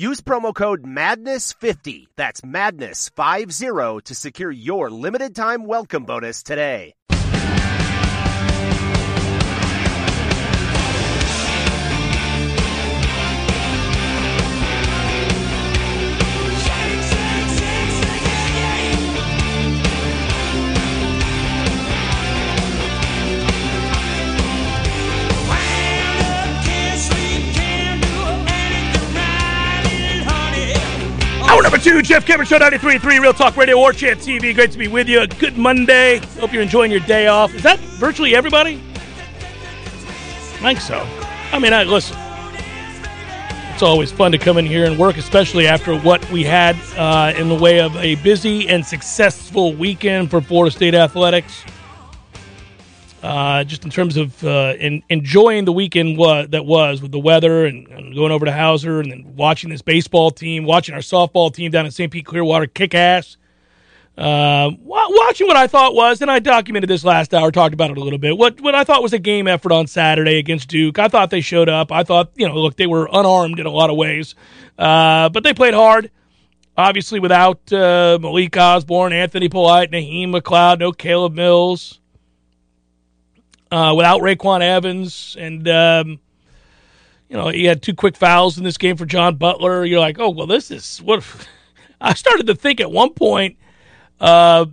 Use promo code MADNESS50, that's MADNESS50, to secure your limited time welcome bonus today. Hour number two, Jeff Cameron Show 93.3 Real Talk Radio War Chant TV. Great to be with you. Good Monday. Hope you're enjoying your day off. Is that virtually everybody? I think so. I mean, I listen. It's always fun to come in here and work, especially after what we had uh, in the way of a busy and successful weekend for Florida State athletics. Uh, just in terms of uh, in, enjoying the weekend wa- that was with the weather and, and, going over to Howser and then watching this baseball team, watching our softball team down at St. Pete Clearwater kick ass. Uh, watching what I thought was, and I documented this last hour, talked about it a little bit. What what I thought was a game effort on Saturday against Duke. I thought they showed up. I thought, you know, look, they were unarmed in a lot of ways, uh, but they played hard. Obviously, without uh, Malik Osborne, Anthony Polite, Naheem McLeod, no Caleb Mills uh, without RayQuan Evans, and um, you know he had two quick fouls in this game for John Butler. You're like, oh well, this is what. I started to think at one point uh,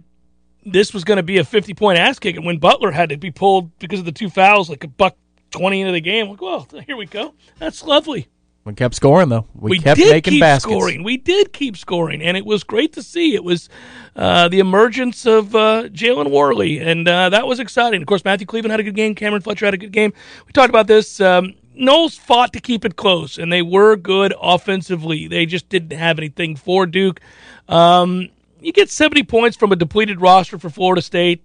this was going to be a 50 point ass kick, and when Butler had to be pulled because of the two fouls, like a buck 20 into the game, like, well, here we go. That's lovely. We kept scoring though. We, we kept did making keep baskets. Scoring. We did keep scoring, and it was great to see. It was uh, the emergence of uh, Jalen Warley, and uh, that was exciting. Of course, Matthew Cleveland had a good game. Cameron Fletcher had a good game. We talked about this. Um, Noles fought to keep it close, and they were good offensively. They just didn't have anything for Duke. Um, you get 70 points from a depleted roster for Florida State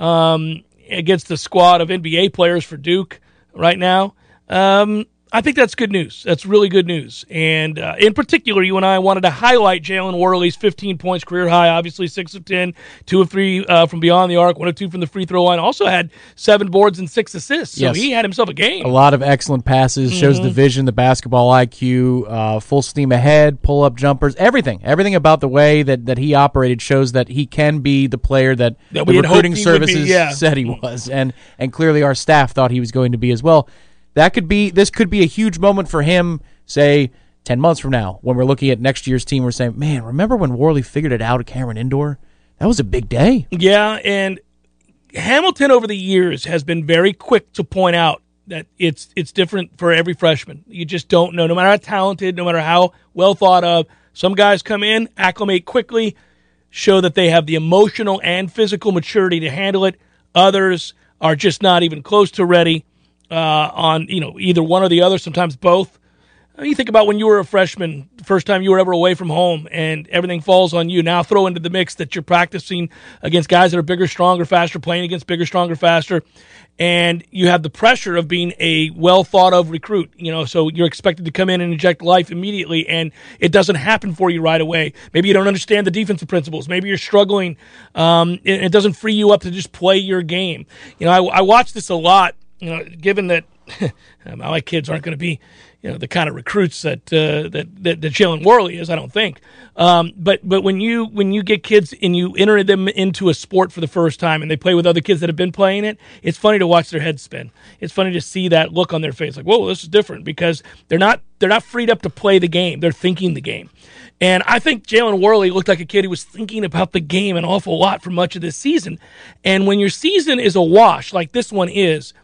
um, against the squad of NBA players for Duke right now. Um, I think that's good news. That's really good news. And uh, in particular, you and I wanted to highlight Jalen Warley's 15 points career high. Obviously, six of 10, two of three uh, from beyond the arc, one of two from the free throw line. Also had seven boards and six assists. So Yes. he had himself a game. A lot of excellent passes. Shows the vision, the basketball IQ, uh, full steam ahead, pull up jumpers, everything. Everything about the way that, that he operated shows that he can be the player that, That the we recruiting would be, services yeah. said he was, and and clearly our staff thought he was going to be as well. That could be this could be a huge moment for him. Say. 10 months from now, when we're looking at next year's team, we're saying, man, remember when Warley figured it out at Cameron Indoor? That was a big day. Yeah, and Hamilton over the years has been very quick to point out that it's it's different for every freshman. You just don't know, no matter how talented, no matter how well thought of. Some guys come in, acclimate quickly, show that they have the emotional and physical maturity to handle it. Others are just not even close to ready uh, on you know either one or the other. Sometimes both. Uh, You think about when you were a freshman, first time you were ever away from home, and everything falls on you. Now throw into the mix that you're practicing against guys that are bigger, stronger, faster, playing against bigger, stronger, faster, and you have the pressure of being a well thought of recruit. You know, so you're expected to come in and inject life immediately, and it doesn't happen for you right away. Maybe you don't understand the defensive principles. Maybe you're struggling. Um, it, it doesn't free you up to just play your game. You know, I, I watch this a lot. You know, given that my kids aren't going to be, you know, the kind of recruits that uh, that that, that Jalen Warley is. I don't think. Um, but but when you when you get kids and you enter them into a sport for the first time and they play with other kids that have been playing it, it's funny to watch their heads spin. It's funny to see that look on their face, like, whoa, this is different because they're not they're not freed up to play the game. They're thinking the game. And I think Jalen Warley looked like a kid who was thinking about the game an awful lot for much of this season. And when your season is a wash, like this one is,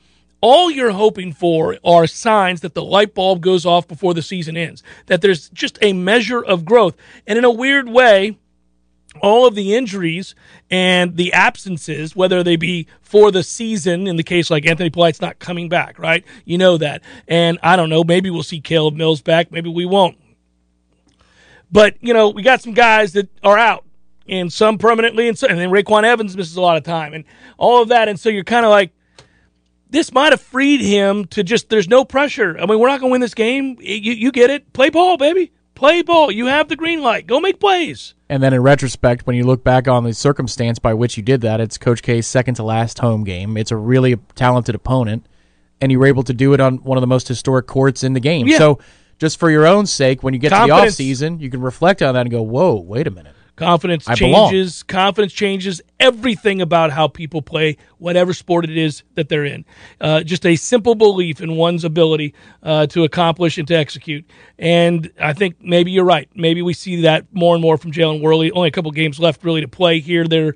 all you're hoping for are signs that the light bulb goes off before the season ends, that there's just a measure of growth. And in a weird way, all of the injuries and the absences, whether they be for the season, in the case like Anthony Polite's not coming back, right? You know that. And I don't know, maybe we'll see Caleb Mills back, maybe we won't. But, you know, we got some guys that are out and some permanently, and, so, and then RayQuan Evans misses a lot of time and all of that. And so you're kind of like, this might have freed him to just, there's no pressure. I mean, we're not going to win this game. You, you get it. Play ball, baby. Play ball. You have the green light. Go make plays. And then in retrospect, when you look back on the circumstance by which you did that, it's Coach K's second to last home game. It's a really talented opponent, and you were able to do it on one of the most historic courts in the game. Yeah. So, just for your own sake, when you get to the Confidence. offseason, you can reflect on that and go, whoa, wait a minute. Confidence I belong. changes. Confidence changes everything about how people play, whatever sport it is that they're in. Uh, just a simple belief in one's ability uh, to accomplish and to execute. And I think maybe you're right. Maybe we see that more and more from Jalen Warley. Only a couple games left really to play here. They're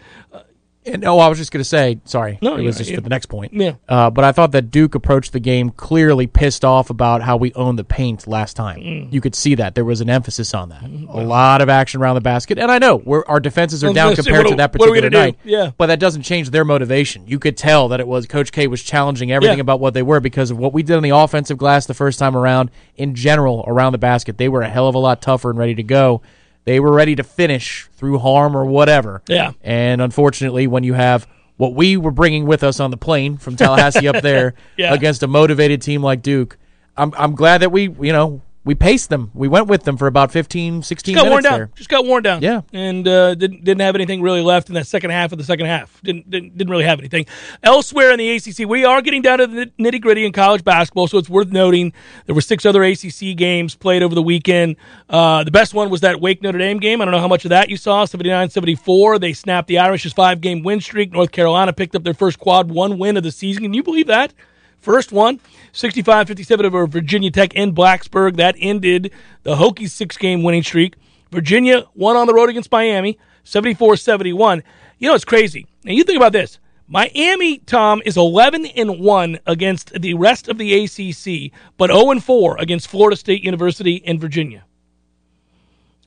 And, oh, I was just going to say, sorry, No, it was just for the next point. Yeah. Uh, but I thought that Duke approached the game clearly pissed off about how we owned the paint last time. Mm. You could see that there was an emphasis on that. A lot of action around the basket, and I know we're, our defenses are down say, compared what to that what are we particular gonna do? night. Yeah. but that doesn't change their motivation. You could tell that it was Coach K was challenging everything Yeah. about what they were because of what we did on the offensive glass the first time around. In general, around the basket, they were a hell of a lot tougher and ready to go. They were ready to finish through harm or whatever. Yeah. And unfortunately, when you have what we were bringing with us on the plane from Tallahassee up there Yeah. against a motivated team like Duke, I'm I'm glad that we you know we paced them. We went with them for about 15, 16 just got worn minutes down. there. Just got worn down. Yeah. and uh, didn't didn't have anything really left in that second half of the second half. Didn't didn't, didn't really have anything elsewhere in the ACC. We are getting down to the nitty gritty in college basketball, so it's worth noting there were six other ACC games played over the weekend. Uh, the best one was that Wake Notre Dame game. I don't know how much of that you saw. 79-74. They snapped the Irish's five game win streak. North Carolina picked up their first quad one win of the season. Can you believe that? First one, 65 57 over Virginia Tech in Blacksburg. That ended the Hokies' six game winning streak. Virginia won on the road against Miami, 74 71. You know, it's crazy. Now, you think about this. Miami, Tom, is 11 and 1 against the rest of the ACC, but 0 and 4 against Florida State University and Virginia.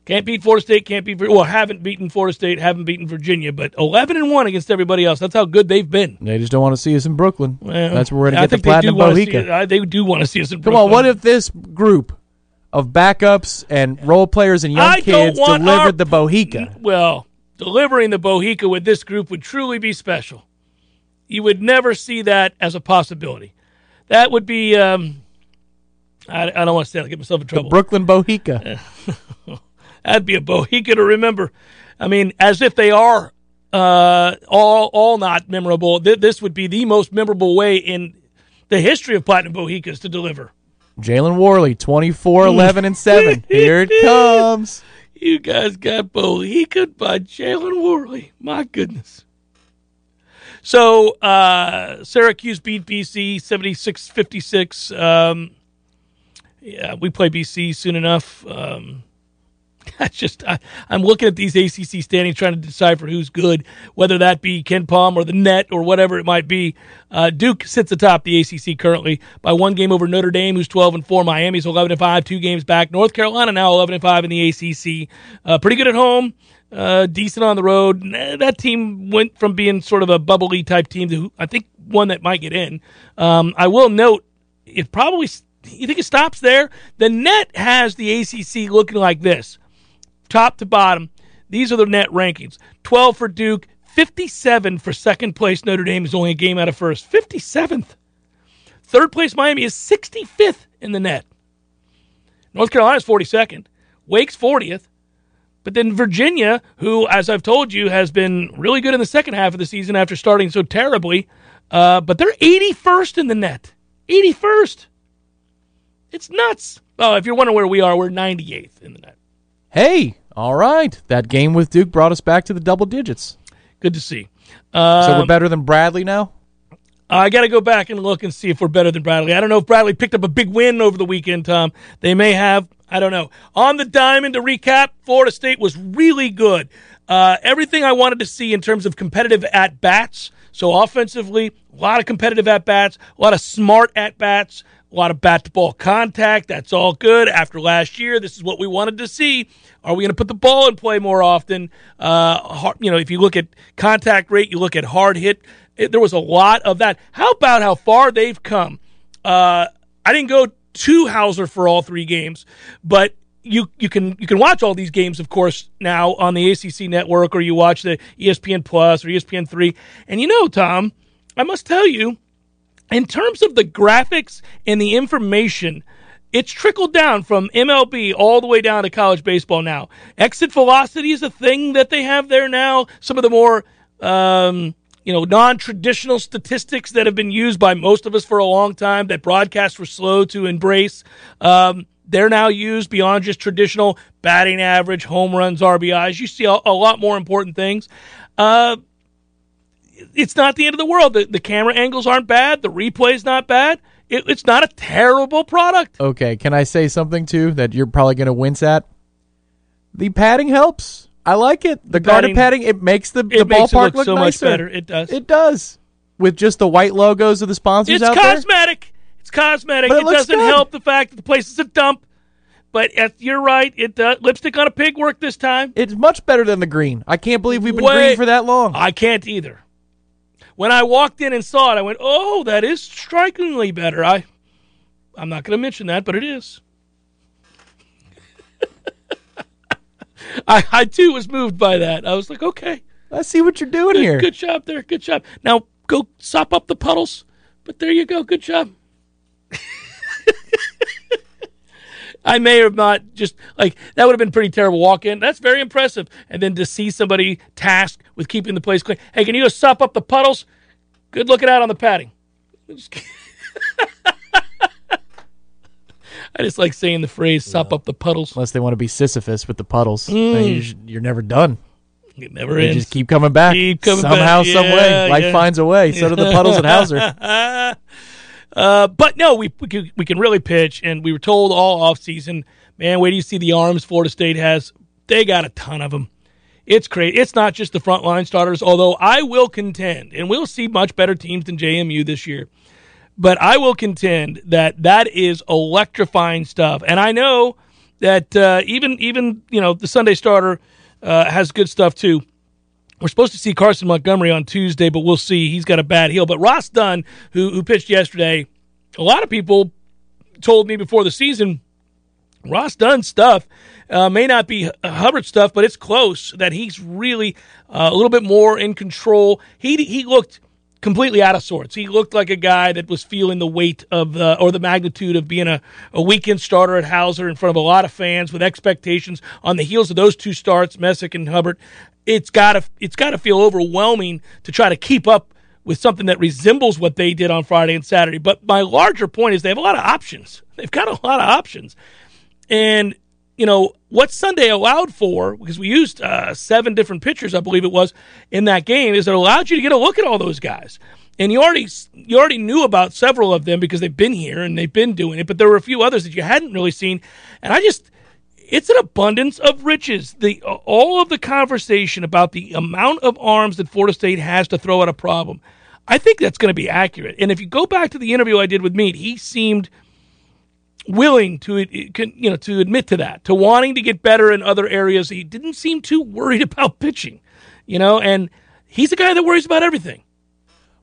Can't beat Florida State, can't beat, well, haven't beaten Florida State, haven't beaten Virginia, but 11 and 1 against everybody else. That's how good they've been. They just don't want to see us in Brooklyn. Well, That's where we're going to get think the they do platinum wanna see Bohica. I- They do want to see us in Come Brooklyn. on, what if this group of backups and role players and young I kids delivered our- the Bohica? Well, delivering the Bohica with this group would truly be special. You would never see that as a possibility. That would be. Um, I, I don't want to say. I'll get myself in trouble. Brooklyn Bohica. That'd be a Bohica to remember. I mean, as if they are uh, all all not memorable. Th- this would be the most memorable way in the history of Platinum Bohicas to deliver. Jalen Warley, 24, 11, and 7. Here it comes. You guys got Bohica by Jalen Warley. My goodness. So uh, Syracuse beat BC 76 56. Um, yeah, we play BC soon enough. Um, I just I, I'm looking at these ACC standings, trying to decipher who's good, whether that be KenPom or the Net or whatever it might be. Uh, Duke sits atop the ACC currently by one game over Notre Dame, who's 12 and four. Miami's 11 and five, two games back. North Carolina now 11 and five in the ACC. Uh, pretty good at home, uh, decent on the road. That team went from being sort of a bubbly type team to I think one that might get in. Um, I will note it probably. You think it stops there? The Net has the ACC looking like this top to bottom. These are the net rankings 12 for Duke, 57 for second place. Notre Dame is only a game out of first. 57th. Third place Miami is 65th in the net. North Carolina is 42nd. Wake's 40th. But then Virginia, who, as I've told you, has been really good in the second half of the season after starting so terribly, uh, but they're 81st in the net. 81st. It's nuts. Oh, if you're wondering where we are, we're 98th in the net. Hey, all right. That game with Duke brought us back to the double digits. Good to see. Uh, So we're better than Bradley now? I got to go back and look and see if we're better than Bradley. I don't know if Bradley picked up a big win over the weekend, Tom. They may have. I don't know. On the diamond to recap, Florida State was really good. Uh, everything I wanted to see in terms of competitive at bats. So offensively, a lot of competitive at bats, a lot of smart at bats, a lot of bat to ball contact. That's all good. After last year, this is what we wanted to see. Are we going to put the ball in play more often? Uh, hard, you know, if you look at contact rate, you look at hard hit. It, there was a lot of that. How about how far they've come? Uh, I didn't go to Howser for all three games, but you you can you can watch all these games, of course, now on the ACC network, or you watch the ESPN Plus or ESPN three. And you know, Tom, I must tell you, in terms of the graphics and the information, it's trickled down from MLB all the way down to college baseball now. Exit velocity is a thing that they have there now. Some of the more um, you know non-traditional statistics that have been used by most of us for a long time that broadcasts were slow to embrace. Um, they're now used beyond just traditional batting average, home runs, RBIs. You see a, a lot more important things. Uh, it's not the end of the world. The, the camera angles aren't bad. The replay's not bad. It, it's not a terrible product. Okay, can I say something too that you're probably going to wince at? The padding helps. I like it. The, guarded padding it makes the, the makes ballpark look, look so nicer. much better. It does. It does. With just the white logos of the sponsors it's out there. cosmetic. It's cosmetic. But it it doesn't good. help the fact that the place is a dump. But you're right. It does. Lipstick on a pig worked this time. It's much better than the green. I can't believe we've been Way- green for that long. I can't either. When I walked in and saw it, I went, "Oh, that is strikingly better." I, I'm not going to mention that, but it is. I, I too was moved by that. I was like, "Okay, I see what you're doing good, here. good job there, good job." Now go sop up the puddles. But there you go, good job. I may have not just like that would have been pretty terrible walk in. That's very impressive. And then to see somebody tasked with keeping the place clean. Hey, can you go sop up the puddles? Good looking out on the padding. I just like saying the phrase "sop up the puddles." Unless they want to be Sisyphus with the puddles, Mm. you you're never done. It never They ends. just keep coming back Keep coming somehow, back. some Yeah, way. Life finds a way. So do the puddles at Howser. Uh, but no, we we can, we can really pitch, and we were told all off season, man. Wait do you see the arms Florida State has? They got a ton of them. It's great. It's not just the frontline starters, although I will contend, and we'll see much better teams than JMU this year. But I will contend that that is electrifying stuff, and I know that uh, even even you know the Sunday starter uh, has good stuff too. We're supposed to see Carson Montgomery on Tuesday, but we'll see. He's got a bad heel. But Ross Dunn, who who pitched yesterday, a lot of people told me before the season, Ross Dunn stuff uh, may not be Hubbard stuff, but it's close. That he's really uh, a little bit more in control. He he looked completely out of sorts. He looked like a guy that was feeling the weight of the or the magnitude of being a, a weekend starter at Howser in front of a lot of fans with expectations on the heels of those two starts, Messick and Hubbard. It's gotta it's gotta feel overwhelming to try to keep up with something that resembles what they did on Friday and Saturday. But my larger point is they have a lot of options. They've got a lot of options. And, you know, what Sunday allowed for, because we used uh, seven different pitchers, I believe it was, in that game, is it allowed you to get a look at all those guys. And you already you already knew about several of them because they've been here and they've been doing it, but there were a few others that you hadn't really seen. And I just it's an abundance of riches. The uh, all of the conversation about the amount of arms that Florida State has to throw at a problem, I think that's going to be accurate. And if you go back to the interview I did with Meat, he seemed willing to uh, you know to admit to that, to wanting to get better in other areas. He didn't seem too worried about pitching, you know, and he's a guy that worries about everything.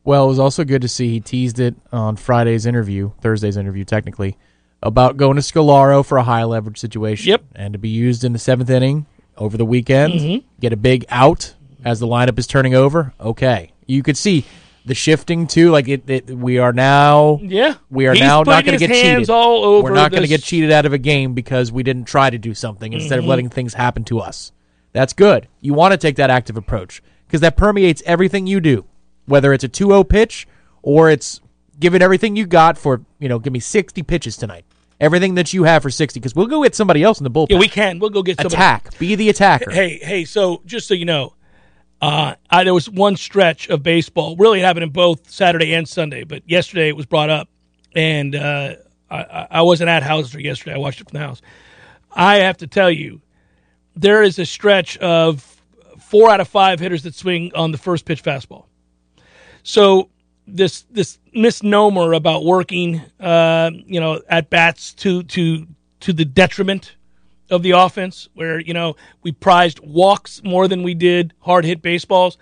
Well, it was also good to see he teased it on Friday's interview, Thursday's interview, technically, about going to Scolaro for a high leverage situation. Yep. And to be used in the seventh inning over the weekend, Mm-hmm. get a big out as the lineup is turning over. Okay. You could see the shifting too. Like it, it we are now. Yeah, We are He's now not going to get cheated. All over We're not going to get cheated out of a game because we didn't try to do something instead Mm-hmm. of letting things happen to us. That's good. You want to take that active approach because that permeates everything you do, whether it's a 2-0 pitch or it's giving everything you got for you know give me 60 pitches tonight. Everything that you have for 60 because we'll go get somebody else in the bullpen. Yeah, we can. We'll go get somebody. attack. Be the attacker. Hey, hey. So just so you know, uh, I, there was one stretch of baseball. Really, it happened in both Saturday and Sunday, but yesterday it was brought up, and uh, I- I, I wasn't at Howser yesterday. I watched it from the house. I have to tell you, there is a stretch of four out of five hitters that swing on the first pitch fastball. So this this misnomer about working, uh, you know, at bats to to to the detriment of the offense, where you know we prized walks more than we did hard hit baseballs.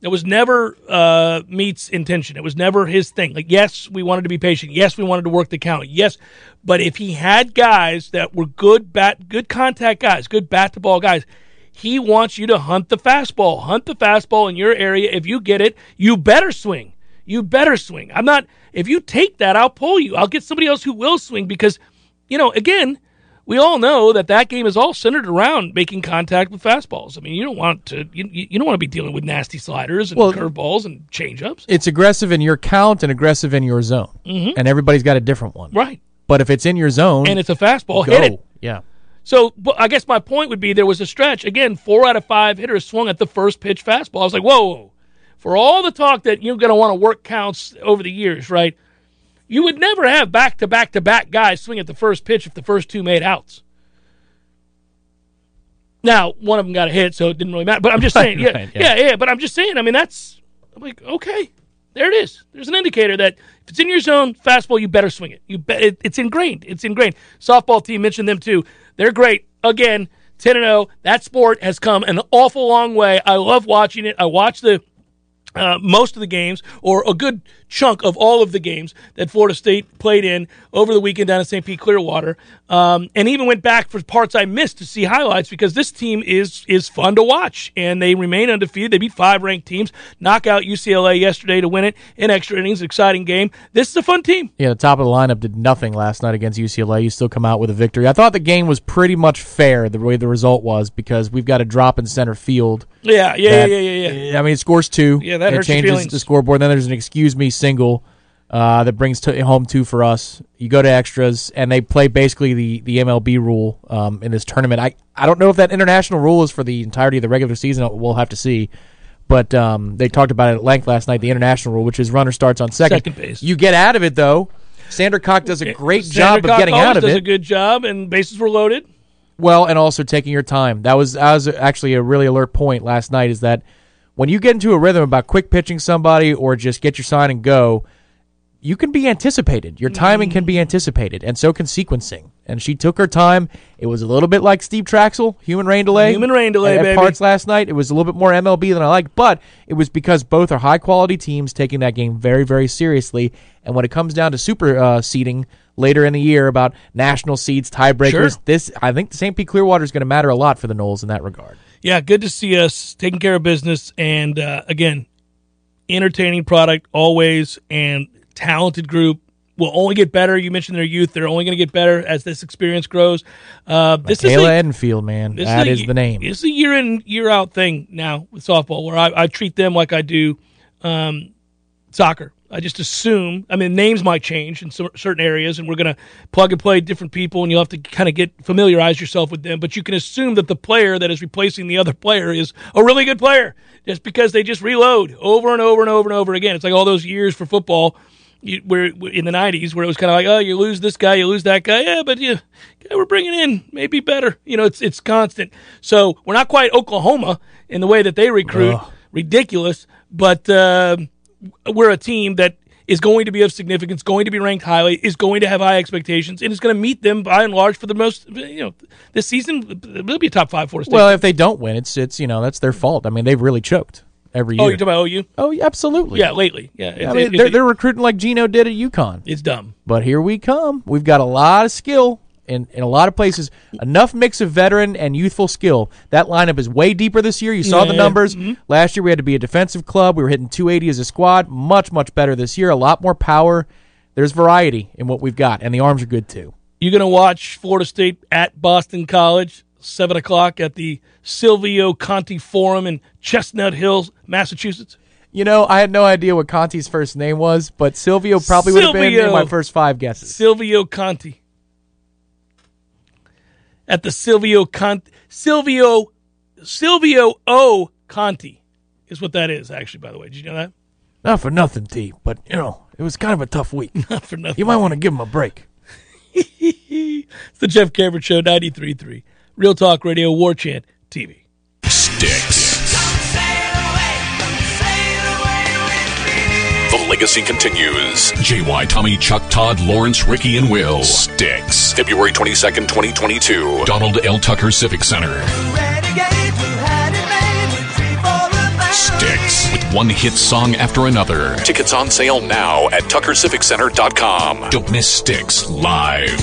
It was never uh, Meat's intention. It was never his thing. Like, yes, we wanted to be patient. Yes, we wanted to work the count. Yes, but if he had guys that were good bat, good contact guys, good bat to ball guys, he wants you to hunt the fastball. Hunt the fastball in your area. If you get it, you better swing. You better swing. I'm not. If you take that, I'll pull you. I'll get somebody else who will swing because, you know, again, we all know that that game is all centered around making contact with fastballs. I mean, you don't want to you, you don't want to be dealing with nasty sliders and Well- curveballs and changeups. It's aggressive in your count and aggressive in your zone, mm-hmm. and everybody's got a different one. Right. But if it's in your zone, And it's a fastball. go. Hit it. Yeah. So I guess my point would be there was a stretch. Again, four out of five hitters swung at the first pitch fastball. I was like, whoa, whoa. For all the talk that you're going to want to work counts over the years, right? You would never have back to back to back guys swing at the first pitch if the first two made outs. Now, one of them got a hit, so it didn't really matter. But I'm just saying, yeah, right, yeah, yeah. yeah, But I'm just saying, I mean, that's I'm like, okay, there it is. There's an indicator that if it's in your zone, fastball, you better swing it. You bet it, it's ingrained. It's ingrained. Softball team mentioned them too. They're great. Again, 10 and 0. That sport has come an awful long way. I love watching it. I watch the uh, most of the games, or a good chunk of all of the games that Florida State played in over the weekend down at St. Pete Clearwater, um, and even went back for parts I missed to see highlights because this team is is fun to watch, and they remain undefeated. They beat five ranked teams, knock out UCLA yesterday to win it in extra innings. Exciting game. This is a fun team. Yeah, the top of the lineup did nothing last night against UCLA. You still come out with a victory. I thought the game was pretty much fair the way the result was because we've got a drop in center field. Yeah, yeah, that- yeah, yeah, yeah, yeah. I mean, it scores two. Yeah, that it hurts changes the scoreboard. Then there's an excuse me single uh, that brings to, home two for us. You go to extras, and they play basically the, the MLB rule um, in this tournament. I, I don't know if that international rule is for the entirety of the regular season. We'll have to see. But um, they talked about it at length last night. The international rule, which is runner starts on second. Second base. You get out of it though. Sandercock does a great job of Cock getting always out of does it. a good job, and bases were loaded. Well, and also taking your time. That was that was actually a really alert point last night. Is that when you get into a rhythm about quick pitching somebody or just get your sign and go, you can be anticipated. Your timing can be anticipated, and so can sequencing. And she took her time. It was a little bit like Steve Trachsel, human rain delay, Human rain delay, at, at baby. parts last night. It was a little bit more MLB than I liked, but it was because both are high quality teams taking that game very, very seriously. And when it comes down to super uh, seeding later in the year about national seeds, tiebreakers, Sure. this I think the St. Pete Clearwater is going to matter a lot for the Noles in that regard. Yeah, good to see us taking care of business, and uh, again, entertaining product always, and talented group will only get better. You mentioned their youth; they're only going to get better as this experience grows. Uh, this is Kayla a, Edenfield, man, this that a- is the name. It's a year in year out thing now with softball, where I, I treat them like I do um, soccer. I just assume. I mean, names might change in certain areas, and we're going to plug and play different people, and you'll have to kind of get familiarize yourself with them. But you can assume that the player that is replacing the other player is a really good player, just because they just reload over and over and over and over again. It's like all those years for football. You, where in the '90s, where it was kind of like, oh, you lose this guy, you lose that guy, yeah, but you, guy we're bringing in maybe better. You know, it's it's constant. So we're not quite Oklahoma in the way that they recruit, ridiculous, but uh, we're a team that is going to be of significance, going to be ranked highly, is going to have high expectations, and is going to meet them by and large for the most. You know, this season it'll be a top five for us. Well, if they don't win, it's it's you know that's their fault. I mean, they've really choked every oh, year. oh, you're talking about OU? Oh, yeah, absolutely. Yeah, lately, yeah. I they- mean, they're, they- they're recruiting like Gino did at UConn. it's dumb. But here we come. We've got a lot of skill in, in a lot of places. Enough mix of veteran and youthful skill. That lineup is way deeper this year. You saw the Yeah. numbers. Mm-hmm. Last year we had to be a defensive club. We were hitting 280 as a squad. Much, much better this year. A lot more power. There's variety in what we've got, and the arms are good too. You're going to watch Florida State at Boston College, 7 o'clock at the Silvio Conte Forum in Chestnut Hills, Massachusetts? You know, I had no idea what Conte's first name was, but Silvio probably would have been in Silvio. my first five guesses. Silvio Conti. At the Silvio Conte. Silvio, Silvio O. Conte is what that is, actually, by the way. Did you know that? Not for nothing, T, but you know, it was kind of a tough week. Not for nothing. You might want to give him a break. it's the Jeff Cameron Show, 93.3. Real Talk Radio, War Chant TV. Legacy continues. JY, Tommy, Chuck, Todd, Lawrence, Ricky, and Will. Styx. February 22nd, 2022. Donald L. Tucker Civic Center. Styx with one hit song after another. Tickets on sale now at TuckerCivicCenter.com. Don't miss Styx live.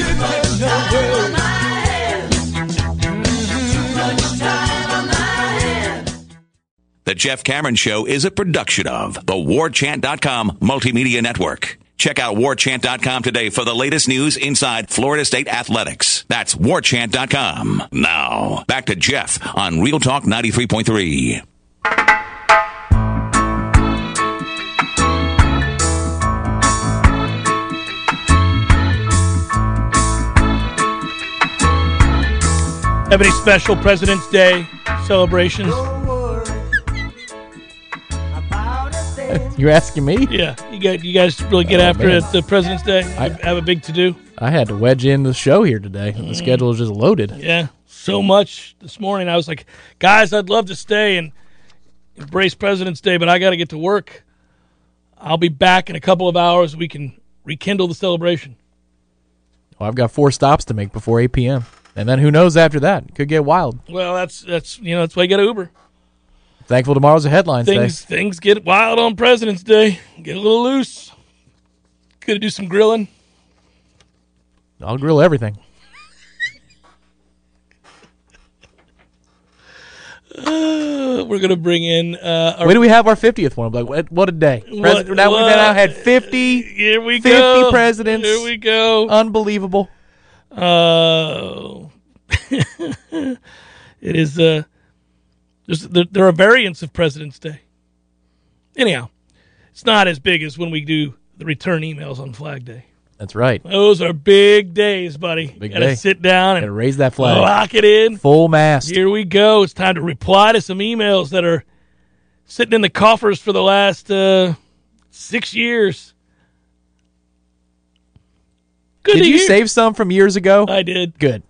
The Jeff Cameron Show is a production of the WarChant.com Multimedia Network. Check out WarChant.com today for the latest news inside Florida State athletics. That's WarChant.com. Now, back to Jeff on Real Talk 93.3. Have any special President's Day celebrations? You're asking me? Yeah, you guys, you guys really get Oh, after man. it the President's Day. I- have a big to do. I had to wedge in the show here today. The mm. schedule is just loaded. Yeah, so much this morning. I was like, guys, I'd love to stay and embrace President's Day, but I got to get to work. I'll be back in a couple of hours. We can rekindle the celebration. Well, I've got four stops to make before 8 p.m. And then who knows after that? Could get wild. Well, that's that's you know that's why you got Uber. Thankful tomorrow's a headline Things day. things get wild on President's Day. Get a little loose. Gonna do some grilling. I'll grill everything. Uh, we're gonna bring in uh, When do we have our 50th one? I'm like, what, what a day. President, now we've now had 50. Here we 50 go. presidents. Here we go. Unbelievable. Uh, it is uh, there's, there, there are variants of President's Day. Anyhow, it's not as big as when we do the return emails on Flag Day. That's right. Those are big days, buddy. Big Gotta day. sit down Gotta and raise that flag. lock it in. Full mast. Here we go. It's time to reply to some emails that are sitting in the coffers for the last uh, six years. Good Did you hear. save some from years ago? I did. Good.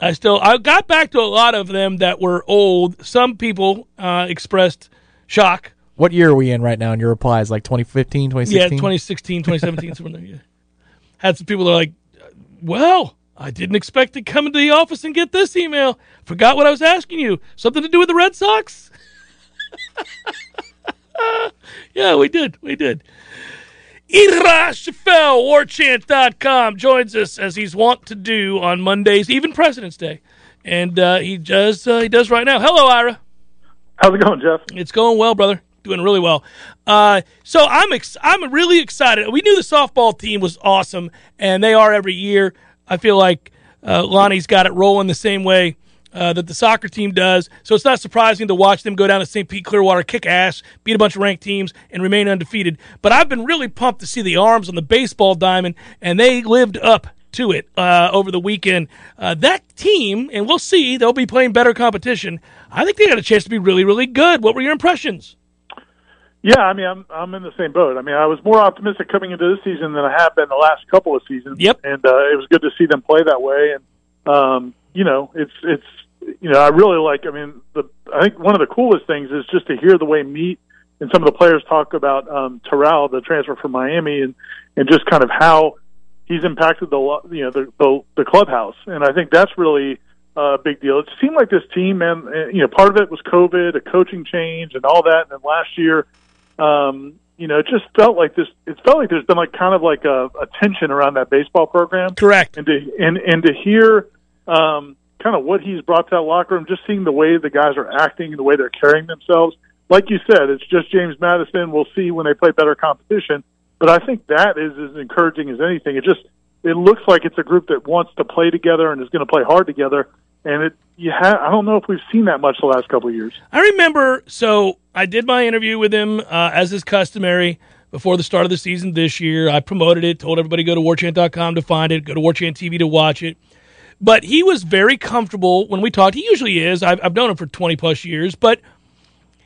I still I got back to a lot of them that were old. Some people uh, expressed shock. What year are we in right now in your replies? Like 2015, 2016? Yeah, 2016? 2016, 2017, somewhere there. Yeah. Had some people that are like, "Well, I didn't expect to come into the office and get this email. Forgot what I was asking you. Something to do with the Red Sox?" yeah, we did. We did. Ira Schoffel, warchant.com, joins us as he's wont to do on Mondays, even President's Day. And uh, he does uh, he does right now. Hello, Ira. How's it going, Jeff? It's going well, brother. Doing really well. Uh, so I'm ex- I'm really excited. We knew the softball team was awesome, and they are every year. I feel like uh, Lonni's got it rolling the same way uh, that the soccer team does. So it's not surprising to watch them go down to St. Pete Clearwater, kick ass, beat a bunch of ranked teams, and remain undefeated. But I've been really pumped to see the arms on the baseball diamond, and they lived up to it uh, over the weekend. Uh, that team, and we'll see, they'll be playing better competition. I think they got a chance to be really, really good. What were your impressions? Yeah, I mean, I'm I'm in the same boat. I mean, I was more optimistic coming into this season than I have been the last couple of seasons. Yep. And uh, it was good to see them play that way. And um, you know, it's it's you know, I really like. I mean, the I think one of the coolest things is just to hear the way Meat and some of the players talk about um, Terrell, the transfer from Miami, and and just kind of how he's impacted the you know the the, the clubhouse. And I think that's really a big deal. It seemed like this team, man. uh, You know, part of it was COVID, a coaching change, and all that. And then last year um, you know, it just felt like this. It felt like there's been like kind of like a, a tension around that baseball program, Correct. and to and and to hear um, kind of what he's brought to that locker room, just seeing the way the guys are acting and the way they're carrying themselves. Like you said, it's just James Madison. We'll see when they play better competition, but I think that is as encouraging as anything. It just it looks like it's a group that wants to play together and is going to play hard together. And it, you ha- I don't know if we've seen that much the last couple of years. I remember, so I did my interview with him uh, as is customary before the start of the season this year. I promoted it, told everybody to go to warchant.com to find it, go to warchant TV to watch it. But he was very comfortable when we talked. He usually is. I've, I've known him for 20 plus years. But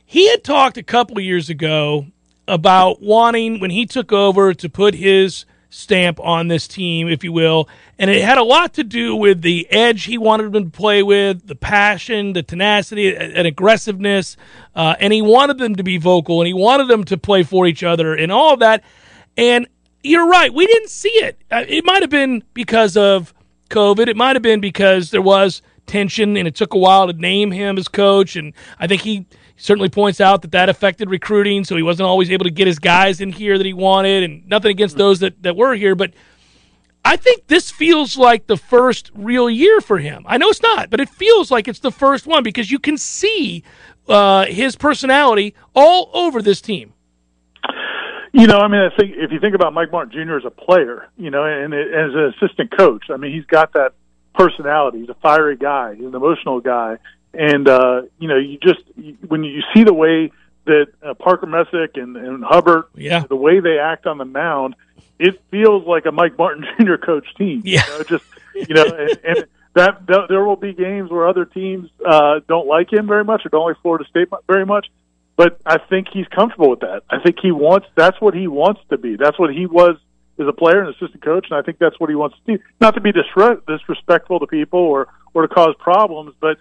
he had talked a couple years ago about wanting, when he took over, to put his stamp on this team, if you will. And it had a lot to do with the edge he wanted them to play with, the passion, the tenacity, and aggressiveness. Uh, and he wanted them to be vocal and he wanted them to play for each other and all of that. And you're right, we didn't see it. Uh, it might have been because of COVID. It might have been because there was tension and it took a while to name him as coach. And I think he certainly points out that that affected recruiting, so he wasn't always able to get his guys in here that he wanted. And nothing against those that, that were here, but I think this feels like the first real year for him. I know it's not, but it feels like it's the first one because you can see uh, his personality all over this team. You know, I mean, I think if you think about Mike Martin Jr. as a player, you know, and as an assistant coach, I mean, he's got that personality. He's a fiery guy. He's an emotional guy, and uh, you know, you just when you see the way that uh, Parker Messick and, and Hubbard, yeah. the way they act on the mound, it feels like a Mike Martin Jr. coach team. Yeah, you know, just you know, and, and that, that there will be games where other teams uh, don't like him very much or don't like Florida State very much. But I think he's comfortable with that. I think he wants that's what he wants to be. That's what he was as a player and assistant coach, and I think that's what he wants to do. Not to be disrespectful to people or or to cause problems, but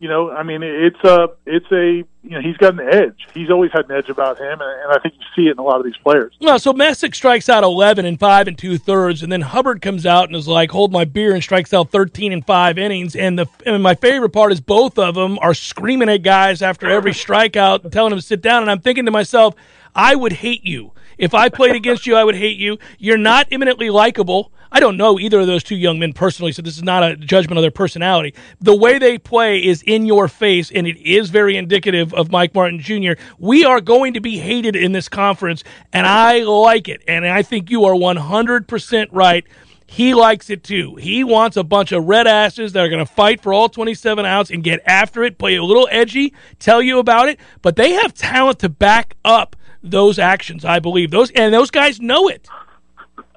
you know, I mean, it's a, it's a, you know, he's got an edge. He's always had an edge about him, and, and I think you see it in a lot of these players. Well, so Messick strikes out 11 and five and two thirds, and then Hubbard comes out and is like, hold my beer, and strikes out 13 and five innings. And the, and my favorite part is both of them are screaming at guys after every strikeout, telling them to sit down. And I'm thinking to myself, I would hate you. If I played against you, I would hate you. You're not eminently likable. I don't know either of those two young men personally, so this is not a judgment of their personality. The way they play is in your face, and it is very indicative of Mike Martin Jr. We are going to be hated in this conference, and I like it. And I think you are 100% right. He likes it too. He wants a bunch of red asses that are going to fight for all 27 outs and get after it, play a little edgy, tell you about it, but they have talent to back up those actions, I believe. Those and those guys know it.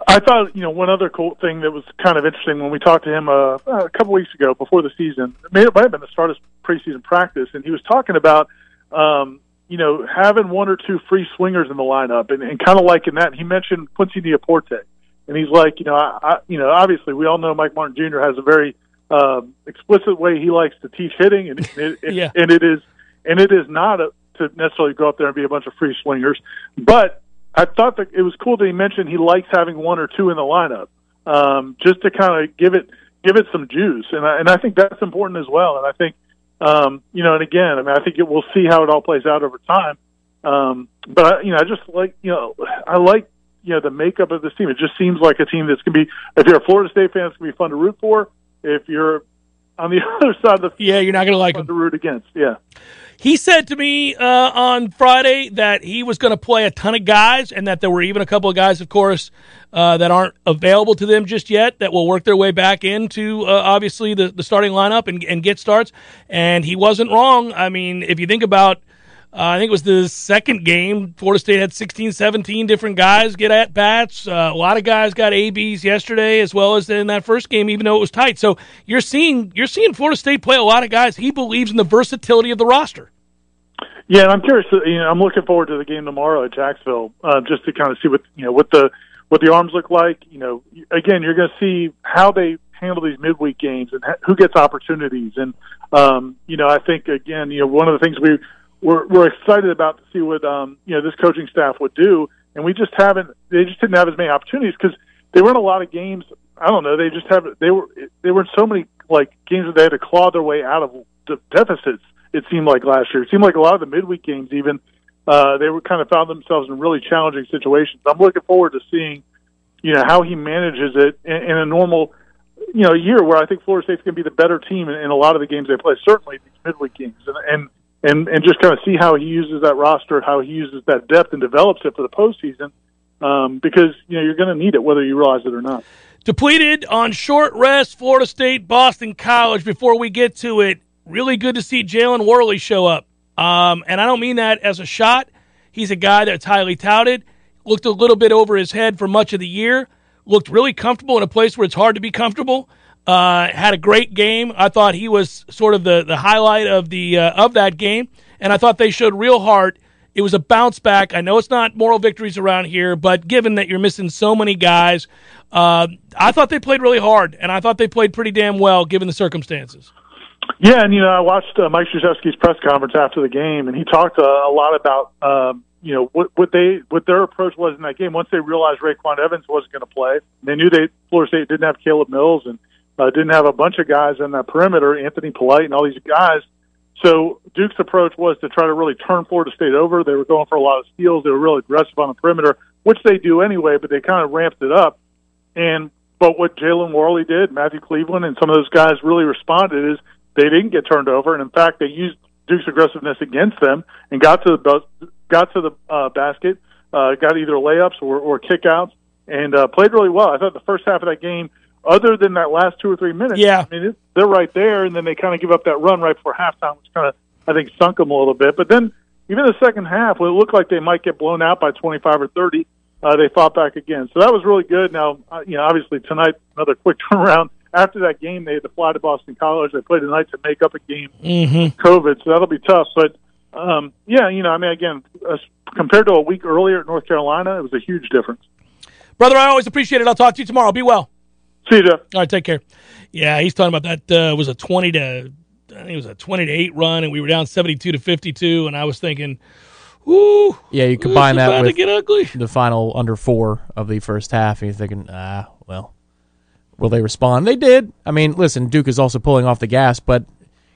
I thought, you know, one other cool thing that was kind of interesting when we talked to him uh, a couple weeks ago before the season, it may, it might have been the start of preseason practice, and he was talking about, um, you know, having one or two free swingers in the lineup, and, and kind of liking that. He mentioned Quincy Nieporte, and he's like, you know, I, I, you know, obviously we all know Mike Martin Jr. has a very uh, explicit way he likes to teach hitting, and it, yeah. and it is, and it is not a, to necessarily go up there and be a bunch of free swingers, but I thought that it was cool that he mentioned he likes having one or two in the lineup, um, just to kind of give it give it some juice, and I, and I think that's important as well. And I think, um, you know, and again, I mean, I think it, we'll see how it all plays out over time. Um, but I, you know, I just like you know, I like you know the makeup of this team. It just seems like a team that's gonna be. If you're a Florida State fan, it's gonna be fun to root for. If you're on the other side of the yeah, you're not gonna like them to root against. Yeah. He said to me uh, on Friday that he was going to play a ton of guys, and that there were even a couple of guys, of course, uh, that aren't available to them just yet that will work their way back into uh, obviously the, the starting lineup and, and get starts. And he wasn't wrong. I mean, if you think about uh, I think it was the second game. Florida State had 16, 17 different guys get at bats. Uh, a lot of guys got ABs yesterday, as well as in that first game, even though it was tight. So you're seeing you're seeing Florida State play a lot of guys. He believes in the versatility of the roster. Yeah, and I'm curious. You know, I'm looking forward to the game tomorrow at Jacksonville, uh, just to kind of see what you know what the what the arms look like. You know, again, you're going to see how they handle these midweek games and who gets opportunities. And um, you know, I think again, you know, one of the things we we're, we're excited about to see what um, you know this coaching staff would do, and we just haven't. They just didn't have as many opportunities because they were in a lot of games. I don't know. They just have. They were. They were in so many like games that they had to claw their way out of the deficits. It seemed like last year. It seemed like a lot of the midweek games, even uh, they were kind of found themselves in really challenging situations. I'm looking forward to seeing, you know, how he manages it in, in a normal, you know, year where I think Florida State's going to be the better team in, in a lot of the games they play. Certainly these midweek games, and, and and and just kind of see how he uses that roster, how he uses that depth, and develops it for the postseason. Um, because you know you're going to need it whether you realize it or not. Depleted on short rest, Florida State, Boston College. Before we get to it, really good to see Jalen Warley show up. Um, and I don't mean that as a shot. He's a guy that's highly touted. Looked a little bit over his head for much of the year. Looked really comfortable in a place where it's hard to be comfortable. Uh, had a great game. I thought he was sort of the, the highlight of the uh, of that game, and I thought they showed real heart. It was a bounce back. I know it's not moral victories around here, but given that you're missing so many guys, uh, I thought they played really hard, and I thought they played pretty damn well given the circumstances. Yeah, and you know, I watched uh, Mike Krzyzewski's press conference after the game, and he talked uh, a lot about um, you know what what they what their approach was in that game. Once they realized RayQuan Evans wasn't going to play, they knew they Florida State didn't have Caleb Mills and uh, didn't have a bunch of guys in that perimeter, Anthony Polite and all these guys. So Duke's approach was to try to really turn Florida State over. They were going for a lot of steals. They were really aggressive on the perimeter, which they do anyway, but they kind of ramped it up. And but what Jalen Warley did, Matthew Cleveland, and some of those guys really responded is they didn't get turned over, and in fact they used Duke's aggressiveness against them and got to the got to the uh, basket, uh, got either layups or, or kickouts, and uh, played really well. I thought the first half of that game, other than that last two or three minutes, Yeah. I mean it, they're right there, and then they kind of give up that run right before halftime, which kind of I think sunk them a little bit. But then even the second half, when it looked like they might get blown out by 25 or 30, uh, they fought back again. So that was really good. Now, uh, you know, obviously tonight another quick turnaround. After that game, they had to fly to Boston College. They play tonight to make up a game Mm-hmm. COVID, so that'll be tough. But um, yeah, you know, I mean, again, uh, compared to a week earlier at North Carolina, it was a huge difference. Brother, I always appreciate it. I'll talk to you tomorrow. Be well. See you, Jeff. All right, take care. Yeah, he's talking about that uh, was a twenty to I think it was a twenty to eight run, and we were down seventy two to fifty two, and I was thinking, ooh, Yeah, you combine that with get ugly. the final under four of the first half, and you're thinking, ah, well, will they respond? They did. I mean, listen, Duke is also pulling off the gas, but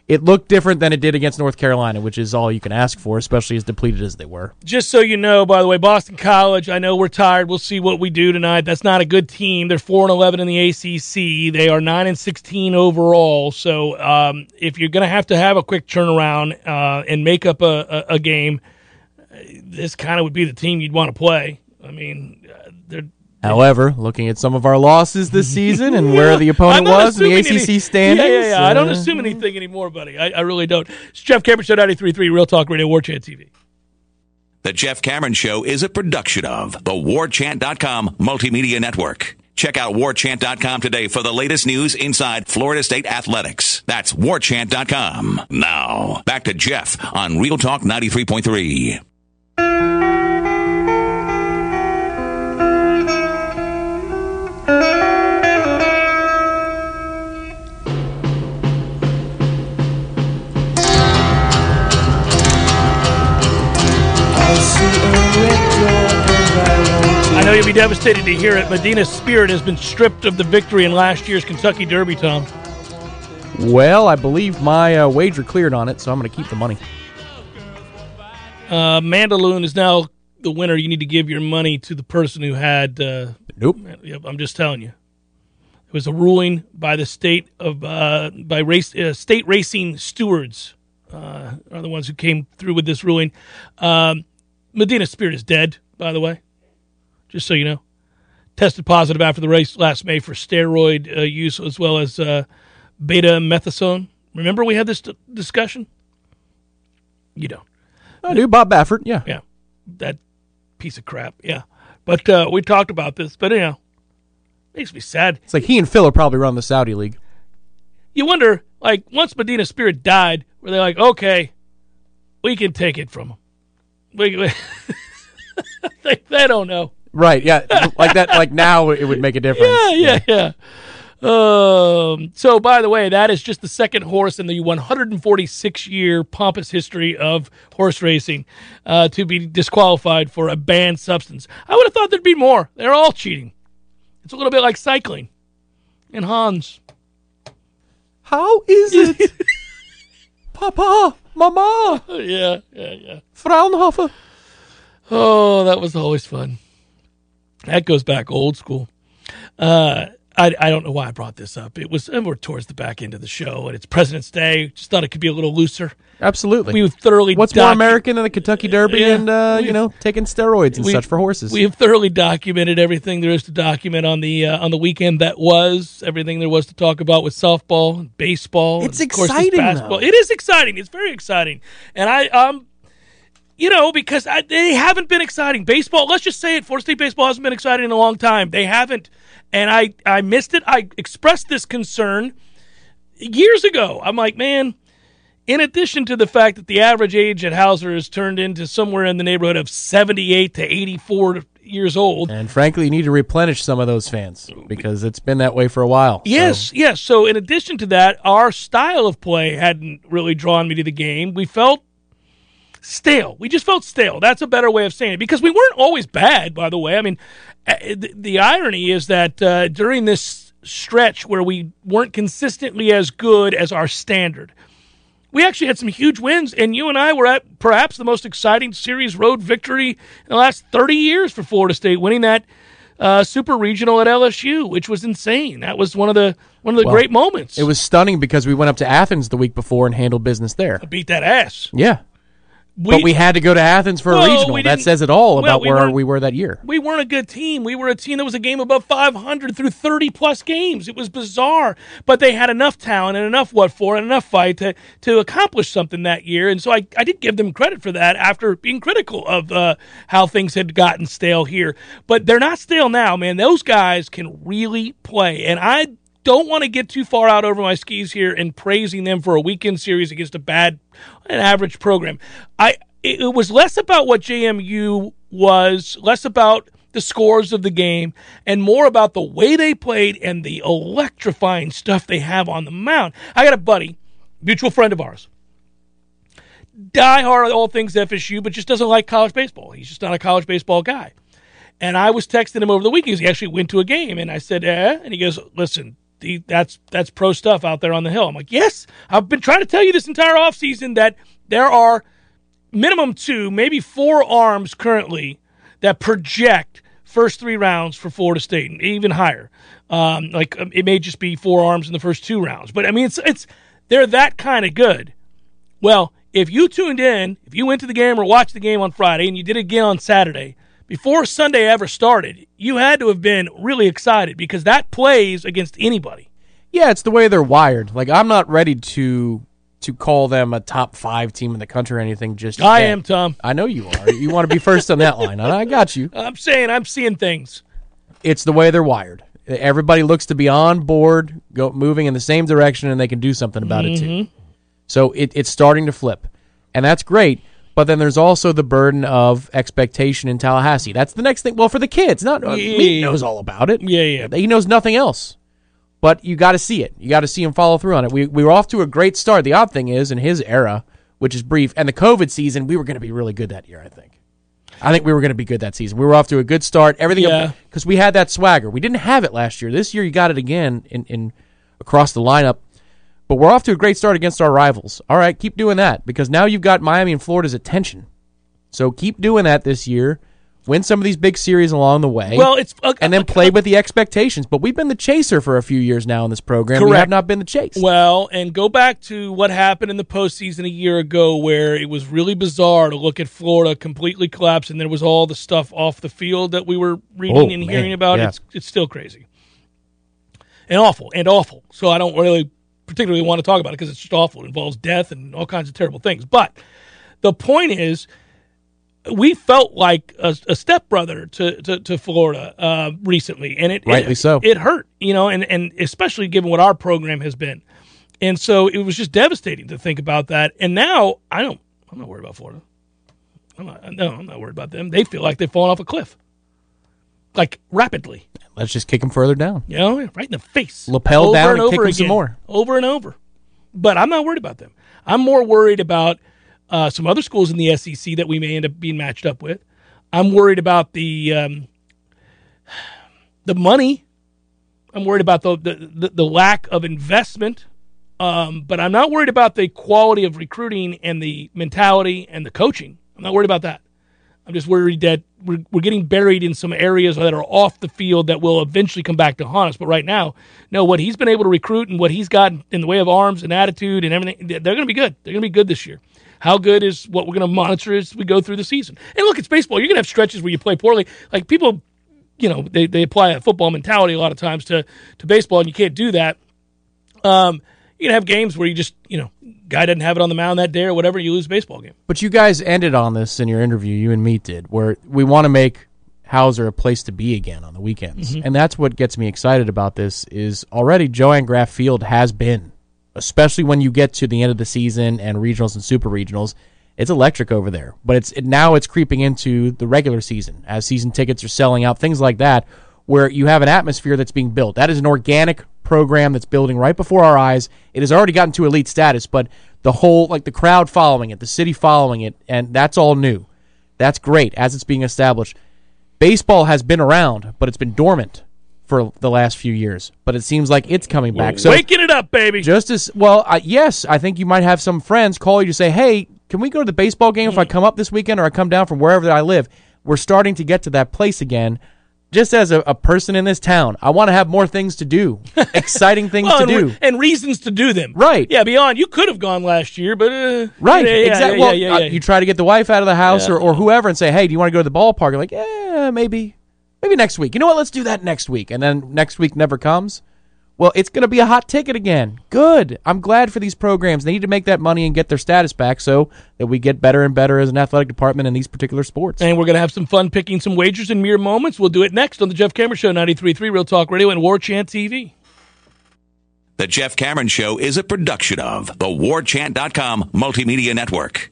it looked different than it did against North Carolina, which is all you can ask for, especially as depleted as they were. Just so you know, by the way, Boston College. I know we're tired. We'll see what we do tonight. That's not a good team. They're four and eleven in the ACC. They are nine and sixteen overall. So um, if you're going to have to have a quick turnaround uh, and make up a, a, a game, uh, this kind of would be the team you'd want to play. I mean, uh, they're However, looking at some of our losses this season and where the opponent was in the assuming ACC any- standings, Yeah, yeah, yeah. I don't uh, assume anything anymore, buddy. I, I really don't. It's Jeff Cameron Show 93.3 Real Talk Radio, War Chant TV. The Jeff Cameron Show is a production of the warchant.com multimedia network. Check out warchant.com today for the latest news inside Florida State athletics. That's warchant.com. Now, back to Jeff on Real Talk 93.3. devastated to hear it. Medina's spirit has been stripped of the victory in last year's Kentucky Derby, Tom. Well, I believe my uh, wager cleared on it, so I'm going to keep the money. Uh, Mandaloun is now the winner. You need to give your money to the person who had. Uh, Nope. Yep, I'm just telling you. It was a ruling by the state of uh, by race uh, state racing stewards uh, are the ones who came through with this ruling. Um, Medina Spirit is dead, by the way. Just so you know, tested positive after the race last May for steroid uh, use as well as uh, beta methasone. Remember we had this d- discussion. You don't. I do. Bob Baffert, yeah. Yeah, that piece of crap. Yeah, but uh, we talked about this. But you know, makes me sad. It's like he and Phil are probably run the Saudi league. You wonder, like, once Medina Spirit died, were they like, okay, we can take it from him? We, we- they, they don't know. Right, yeah. like that, like now it would make a difference. Yeah, yeah, yeah. Um, so, by the way, that is just the second horse in the 146 year pompous history of horse racing uh, to be disqualified for a banned substance. I would have thought there'd be more. They're all cheating. It's a little bit like cycling. And Hans. How is it? Papa, Mama, Yeah, yeah, yeah. Fraunhofer. Oh, that was always fun. That goes back old school. Uh, I, I don't know why I brought this up. It was and we're towards the back end of the show, and it's President's Day. Just thought it could be a little looser. Absolutely. We have thoroughly What's more American than the Kentucky Derby Yeah, and uh, you know taking steroids and such for horses? We have thoroughly documented everything there is to document on the uh, on the weekend that was everything there was to talk about with softball, baseball. It's and of course, this exciting, basketball. It is exciting. It's very exciting, and I um, you know, because I, they haven't been exciting. Baseball. Let's just say it. Florida State baseball hasn't been exciting in a long time. They haven't, and I I missed it. I expressed this concern years ago. I'm like, man. In addition to the fact that the average age at Howser has turned into somewhere in the neighborhood of 78 to 84 years old. and frankly, you need to replenish some of those fans because it's been that way for a while. Yes, So, yes. So in addition to that, our style of play hadn't really drawn me to the game. We felt stale. We just felt stale. That's a better way of saying it because we weren't always bad, by the way. I mean, uh, the, the irony is that uh, during this stretch where we weren't consistently as good as our standard, we actually had some huge wins, and you and I were at perhaps the most exciting series road victory in the last 30 years for Florida State, winning that uh, super regional at LSU, which was insane. That was one of the one of the Well, great moments. It was stunning because we went up to Athens the week before and handled business there. beat that ass. Yeah. But we had to go to Athens for Well, a regional. That says it all well, about we where we were that year. we weren't a good team. We were a team that was a game above 500 through 30 plus games. It was bizarre, but they had enough talent and enough what for and enough fight to to accomplish something that year. And so I, I did give them credit for that after being critical of uh, how things had gotten stale here. But they're not stale now, man. Those guys can really play, and I don't want to get too far out over my skis here in praising them for a weekend series against a bad, an average program. I it, it was less about what JMU was, less about the scores of the game, and more about the way they played and the electrifying stuff they have on the mound. I got a buddy, mutual friend of ours, die hard all things FSU, but just doesn't like college baseball. He's just not a college baseball guy. And I was texting him over the weekend. He actually went to a game, and I said, "Eh?" And he goes, "Listen, the, that's that's pro stuff out there on the hill." I'm like, "Yes, I've been trying to tell you this entire offseason that there are minimum two, maybe four arms currently that project first three rounds for Florida State, and even higher. Um, like um, it may just be four arms in the first two rounds, but I mean, it's it's they're that kind of good. Well, if you tuned in, if you went to the game or watched the game on Friday, and you did it again on Saturday, before Sunday ever started, you had to have been really excited because that plays against anybody. Yeah, it's the way they're wired. Like I'm not ready to to call them a top five team in the country or anything. Just I yet. am, Tom. I know you are. You want to be first on that line. and I got you. I'm saying I'm seeing things. It's the way they're wired. Everybody looks to be on board, go moving in the same direction, and they can do something about it too. Mm-hmm. So it, it's starting to flip, and that's great. But then there's also the burden of expectation in Tallahassee. That's the next thing. Well, for the kids, not uh, Meat knows all about it. Yeah, yeah. He knows nothing else. But you got to see it. You got to see him follow through on it. We we were off to a great start. The odd thing is, in his era, which is brief, and the COVID season, we were going to be really good that year. I think. I think we were going to be good that season. We were off to a good start. Everything Yeah. because we had that swagger. We didn't have it last year. This year, you got it again in, in across the lineup. But we're off to a great start against our rivals. All right, keep doing that because now you've got Miami and Florida's attention. So keep doing that this year. Win some of these big series along the way. Well, it's uh, and then play with the expectations. But we've been the chaser for a few years now in this program. Correct. We have not been the chase. Well, and go back to what happened in the postseason a year ago, where it was really bizarre to look at Florida completely collapse, and there was all the stuff off the field that we were reading Oh, and man. hearing about. Yeah. It's it's still crazy and awful and awful. So I don't really particularly want to talk about it because it's just awful. It involves death and all kinds of terrible things. But the point is, we felt like a, a stepbrother to, to, to Florida uh, recently, and it Rightly it, so. It hurt, you know, and, and especially given what our program has been, and so it was just devastating to think about that. And now I don't, I'm not worried about Florida. I'm not, no, I'm not worried about them. They feel like they've fallen off a cliff, like rapidly. Let's just kick them further down. You know, right in the face. Lapel Over down and and kick over 'em some more. Over and over. But I'm not worried about them. I'm more worried about uh, some other schools in the SEC that we may end up being matched up with. I'm worried about the um, the money. I'm worried about the the, the, the lack of investment. Um, but I'm not worried about the quality of recruiting and the mentality and the coaching. I'm not worried about that. I'm just worried that we're, we're getting buried in some areas that are off the field that will eventually come back to haunt us. But right now, no, what he's been able to recruit and what he's got in the way of arms and attitude and everything, they're going to be good. They're going to be good this year. How good is what we're going to monitor as we go through the season. And look, it's baseball. You're going to have stretches where you play poorly. Like people, you know, they, they apply a football mentality a lot of times to, to baseball, and you can't do that. Um, you can have games where you just, you know, guy doesn't have it on the mound that day or whatever, you lose a baseball game. But you guys ended on this in your interview, you and me did, where we want to make Howser a place to be again on the weekends. Mm-hmm. And that's what gets me excited about this is already JoAnne Graf Field has been, especially when you get to the end of the season and regionals and super regionals. It's electric over there, but it's it, now it's creeping into the regular season as season tickets are selling out, things like that, where you have an atmosphere that's being built. That is an organic program that's building right before our eyes. It has already gotten to elite status, but the whole like the crowd following it, the city following it, and that's all new. That's great as it's being established. Baseball has been around, but it's been dormant for the last few years. But it seems like it's coming back. So Waking it up, baby. just as well, uh, yes, I think you might have some friends call you to say, "Hey, can we go to the baseball game if I come up this weekend, or I come down from wherever I live?" We're starting to get to that place again. Just as a, a person in this town, I want to have more things to do, exciting things Well, to and, do. and reasons to do them. Right. Yeah, beyond. You could have gone last year, but. Uh, Right, Yeah, exactly. Yeah, well, yeah, uh, you try to get the wife out of the house or, or whoever and say, "Hey, do you want to go to the ballpark?" You're like, "Yeah, maybe, maybe next week." You know what? Let's do that next week. And then next week never comes. Well, it's going to be a hot ticket again. Good. I'm glad for these programs. They need to make that money and get their status back so that we get better and better as an athletic department in these particular sports. And we're going to have some fun picking some wagers in mere moments. We'll do it next on the Jeff Cameron Show, 93.3 Real Talk Radio and War Chant TV. The Jeff Cameron Show is a production of the WarChant.com Multimedia Network.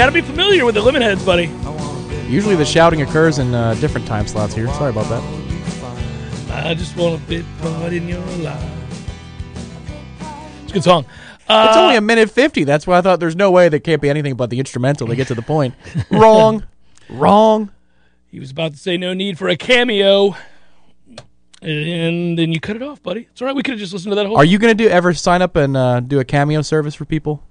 got to be familiar with the limit heads, buddy. Usually the shouting occurs in uh, different time slots here. Sorry about that. I just want a big part in your life. It's a good song. Uh, It's only a minute 50. That's why I thought there's no way there can't be anything but the instrumental to get to the point. Wrong. Wrong. he was about to say no need for a cameo, and then you cut it off, buddy. It's all right. We could have just listened to that whole. Are you going to do ever sign up and uh, do a cameo service for people?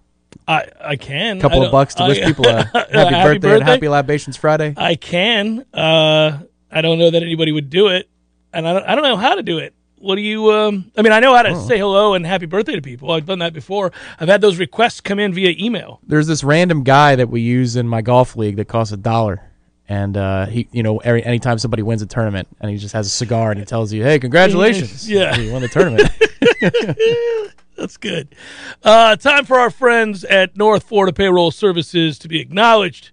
I I can. A couple of bucks to I- wish people a happy, Happy birthday, and happy libations Friday. I can. Uh, I don't know that anybody would do it, and I don't, I don't know how to do it. What do you? Um, I mean, I know how to Oh. say hello and happy birthday to people. I've done that before. I've had those requests come in via email. There's this random guy that we use in my golf league that costs a dollar. And uh, he, you know, every anytime somebody wins a tournament, and he just has a cigar and he tells you, "Hey, congratulations! Yeah. you won the tournament." That's good. Uh, time for our friends at North Florida Payroll Services to be acknowledged.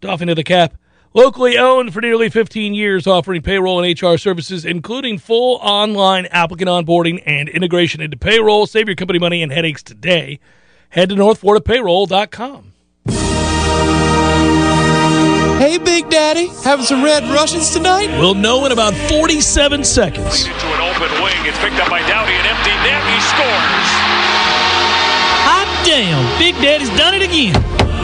Doffing of the cap. Locally owned for nearly 15 years, offering payroll and HR services, including full online applicant onboarding and integration into payroll. Save your company money and headaches today. Head to northfloridapayroll.com. Hey, Big Daddy, having some red Russians tonight? We'll know in about 47 seconds. into an open wing. It's picked up by Dowdy, an empty net. He scores. Hot damn, Big Daddy's done it again.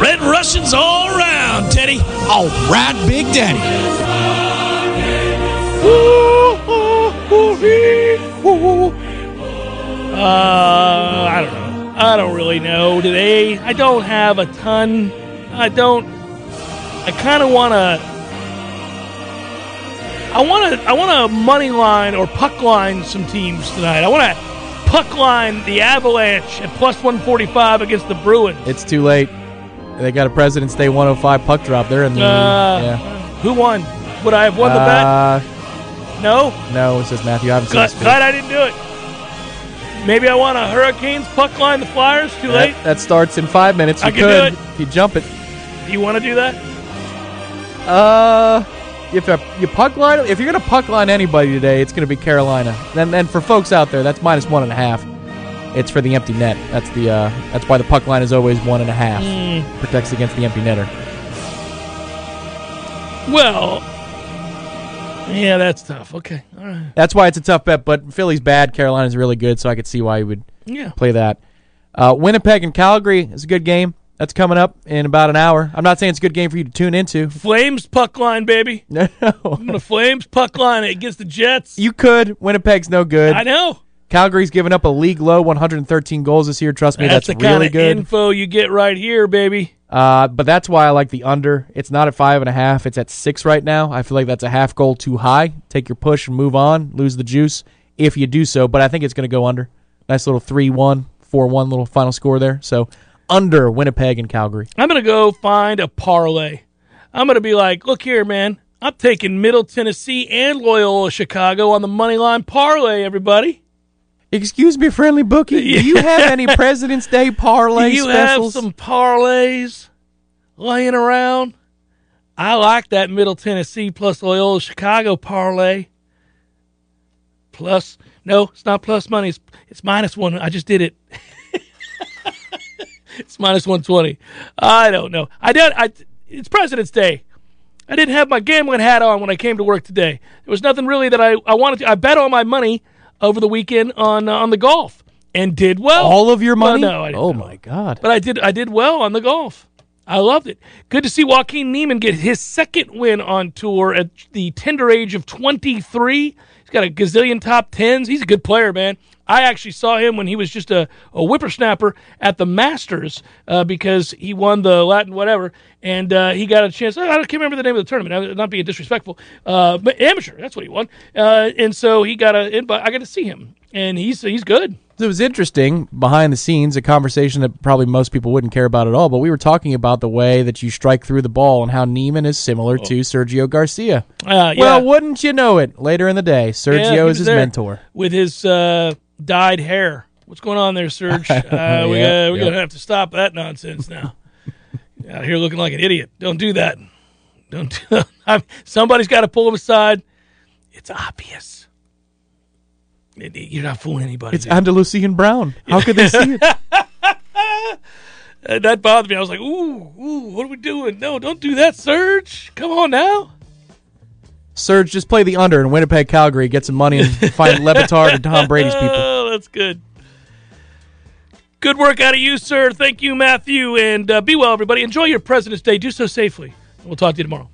Red Russians all around, Teddy. All right, Big Daddy. Uh, I don't know. I don't really know today. I don't have a ton. I don't. I kind of want to. I want to. I want to money line or puck line some teams tonight. I want to puck line the Avalanche at plus one forty five against the Bruins. it's too late. They got a President's Day 105 puck drop. They're in the Uh, yeah. Who won? Would I have won the bet? Uh, No. no, says Matthew. I haven't Glad, glad I didn't do it. Maybe I want a Hurricanes puck line the Flyers. Too late. That, that starts in five minutes. You I could it. if you jump it. Do you want to do that? Uh, if a, you puck line, if you're gonna puck line anybody today, it's gonna be Carolina. Then, then for folks out there, that's minus one and a half. It's for the empty net. That's the uh, that's why the puck line is always one and a half. Hmm. Protects against the empty netter. Well, yeah, that's tough. Okay, all right. That's why it's a tough bet. But Philly's bad, Carolina's really good, so I could see why you would Yeah, play that. Uh, Winnipeg and Calgary is a good game. That's coming up in about an hour. I'm not saying it's a good game for you to tune into. Flames puck line, baby. No, I'm gonna Flames puck line it against the Jets. you could. Winnipeg's no good. I know. Calgary's given up a league low 113 goals this year. Trust me, That's, that's, the kind really of good. info you get right here, baby. Uh, but that's why I like the under. It's not at five and a half. It's at six right now. I feel like that's a half goal too high. Take your push and move on. Lose the juice if you do so. But I think it's going to go under. Nice little 3-1, 4-1 little final score there. So under Winnipeg and Calgary. I'm gonna go find a parlay. I'm gonna be like, look here, man. I'm taking Middle Tennessee and Loyola Chicago on the money line parlay. Everybody, Excuse me, friendly bookie. Do you have any President's Day parlay do you specials? have some parlays laying around? I like that Middle Tennessee plus Loyola Chicago parlay. Plus, no, it's not plus money. It's, it's minus one. I just did it. it's minus one twenty. I don't know. I did. I. It's President's Day. I didn't have my gambling hat on when I came to work today. There was nothing really that I, I wanted to. I bet all my money over the weekend on uh, on the golf and did well. All of your Well, money? no, I didn't oh know. my God! But I did I did well on the golf. I loved it. Good to see Joaquin Niemann get his second win on tour at the tender age of 23. He's got a gazillion top tens. He's a good player, man. I actually saw him when he was just a, a whippersnapper at the Masters uh, because he won the Latin whatever, and uh, he got a chance. I can't remember the name of the tournament. I'm not being disrespectful, uh, but amateur. That's what he won, uh, and so he got a invite. I got to see him, and he's he's good. It was interesting behind the scenes, a conversation that probably most people wouldn't care about at all. But we were talking about the way that you strike through the ball and how Niemann is similar to Sergio Garcia. Uh, yeah. Well, wouldn't you know it? Later in the day, Sergio he is his mentor. with his uh, dyed hair. What's going on there, Serge? Uh, we Yeah, uh, we're yeah. gonna have to stop that nonsense now. Out here looking like an idiot. Don't do that. Don't. Do I'm, somebody's got to pull him aside. It's obvious. It- it- You're not fooling anybody. It's Andalusian Brown. How could they see it? Uh, that bothered me. I was like, ooh, ooh, what are we doing? No, don't do that, Serge. Come on now. Serge, just play the under in Winnipeg, Calgary. Get some money and find Levitard and Tom Brady's people. Oh, that's good. Good work out of you, sir. Thank you, Matthew. And uh, be well, everybody. Enjoy your President's Day. Do so safely. We'll talk to you tomorrow.